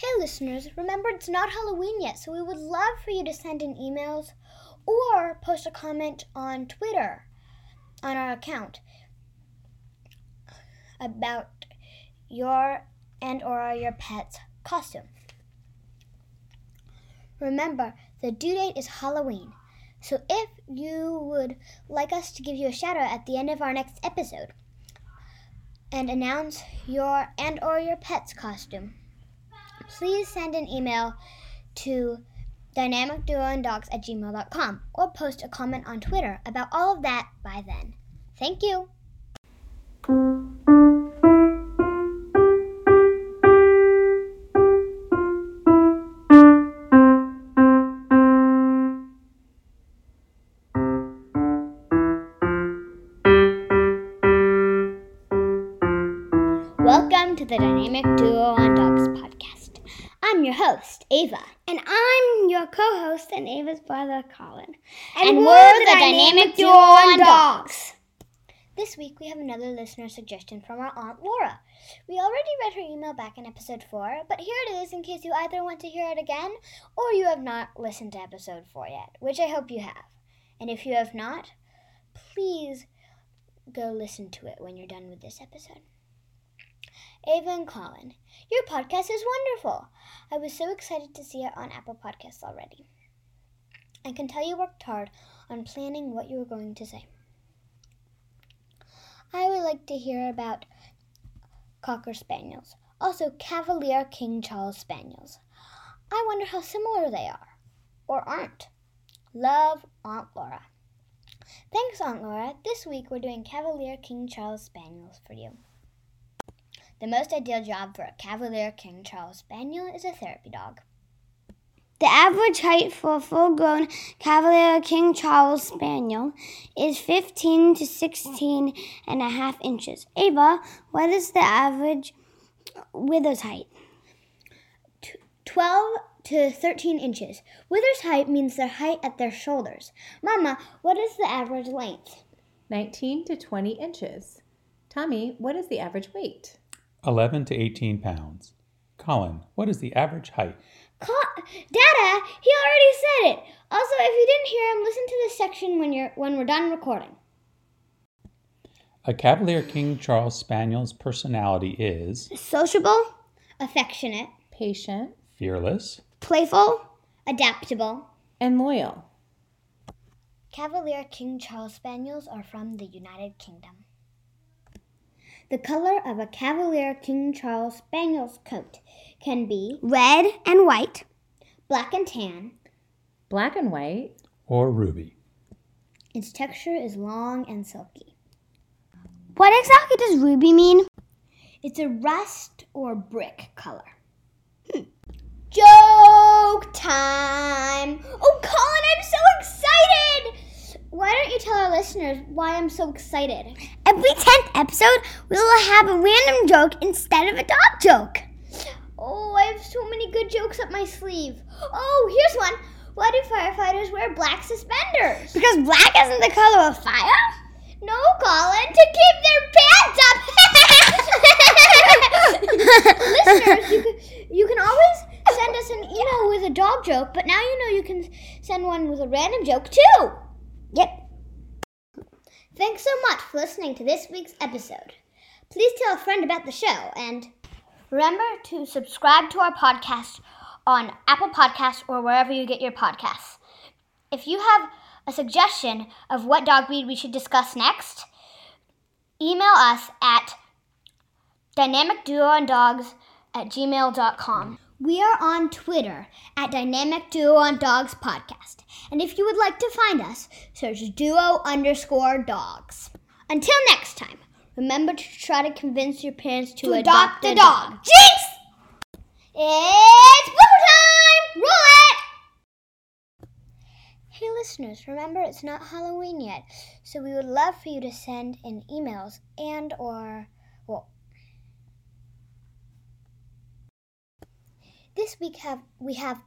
Hey, listeners, remember it's not Halloween yet, so we would love for you to send in emails or post a comment on Twitter on our account about your and or your pet's costume. Remember, the due date is Halloween. So if you would like us to give you a shout out at the end of our next episode and announce your and or your pet's costume, please send an email to dynamicduoondogs at gmail.com or post a comment on Twitter about all of that by then. Thank you. Welcome to the Dynamic Duo host, Ava. And I'm your co host and Ava's brother, Colin. And, we're, the, Dynamic, Duo on Dogs. This week we have another listener suggestion from our Aunt Laura. We already read her email back in episode 4, but here it is in case you either want to hear it again or you have not listened to episode 4 yet, which I hope you have. And if you have not, please go listen to it when you're done with this episode. Ava and Colin, your podcast is wonderful. I was so excited to see it on Apple Podcasts already. I can tell you worked hard on planning what you were going to say. I would like to hear about Cocker Spaniels, also Cavalier King Charles Spaniels. I wonder how similar they are, or aren't. Love, Aunt Laura. Thanks, Aunt Laura. This week we're doing Cavalier King Charles Spaniels for you. The most ideal job for a Cavalier King Charles Spaniel is a therapy dog. The average height for a full grown Cavalier King Charles Spaniel is 15 to 16 and a half inches. Ava, what is the average withers height? 12 to 13 inches. Withers height means their height at their shoulders. Mama, what is the average length? 19 to 20 inches. Tommy, what is the average weight? 11 to 18 pounds. Colin, what is the average height? Co- Dada, he already said it. Also, if you didn't hear him, listen to this section when you're when we're done recording. A Cavalier King Charles Spaniel's personality is Sociable, Affectionate, Patient fearless, playful, adaptable. and loyal. Cavalier King Charles Spaniels are from the United Kingdom. The color of a Cavalier King Charles Spaniel's coat can be red and white, black and tan. Black and white. or ruby. Its texture is long and silky. What exactly does ruby mean? It's a rust or brick color. Hmm. Joke time! Oh, Colin, I'm so excited! Why don't you tell our listeners why I'm so excited? Every 10th episode, we will have a random joke instead of a dog joke. Oh, I have so many good jokes up my sleeve. Oh, here's one. Why do firefighters wear black suspenders? Because black isn't the color of fire? No, Colin, to keep their pants up. Listeners, you can, you can always send us an email with a dog joke, but now you know you can send one with a random joke too. Yep. Thanks so much for listening to this week's episode. Please tell a friend about the show and remember to subscribe to our podcast on Apple Podcasts or wherever you get your podcasts. If you have a suggestion of what dog breed we should discuss next, email us at dynamicduoondogs at gmail.com. We are on Twitter at Dynamic Duo on Dogs Podcast. And if you would like to find us, search duo underscore dogs. Until next time, remember to try to convince your parents to, adopt, a dog. Jinx! It's blooper time! Roll it! Hey listeners, remember it's not Halloween yet, so we would love for you to send in emails and or well this week have we have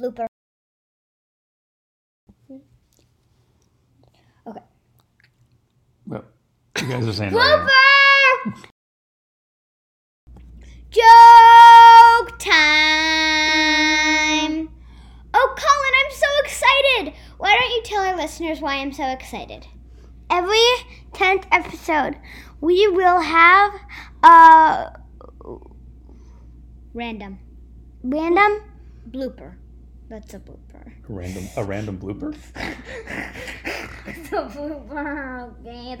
blooper. Okay. Well, you guys are saying Blooper! Joke time! Oh, Colin, I'm so excited! Why don't you tell our listeners why I'm so excited? Every 10th episode, we will have a Random. random Blooper. That's a blooper. Random a random blooper? It's a blooper, okay.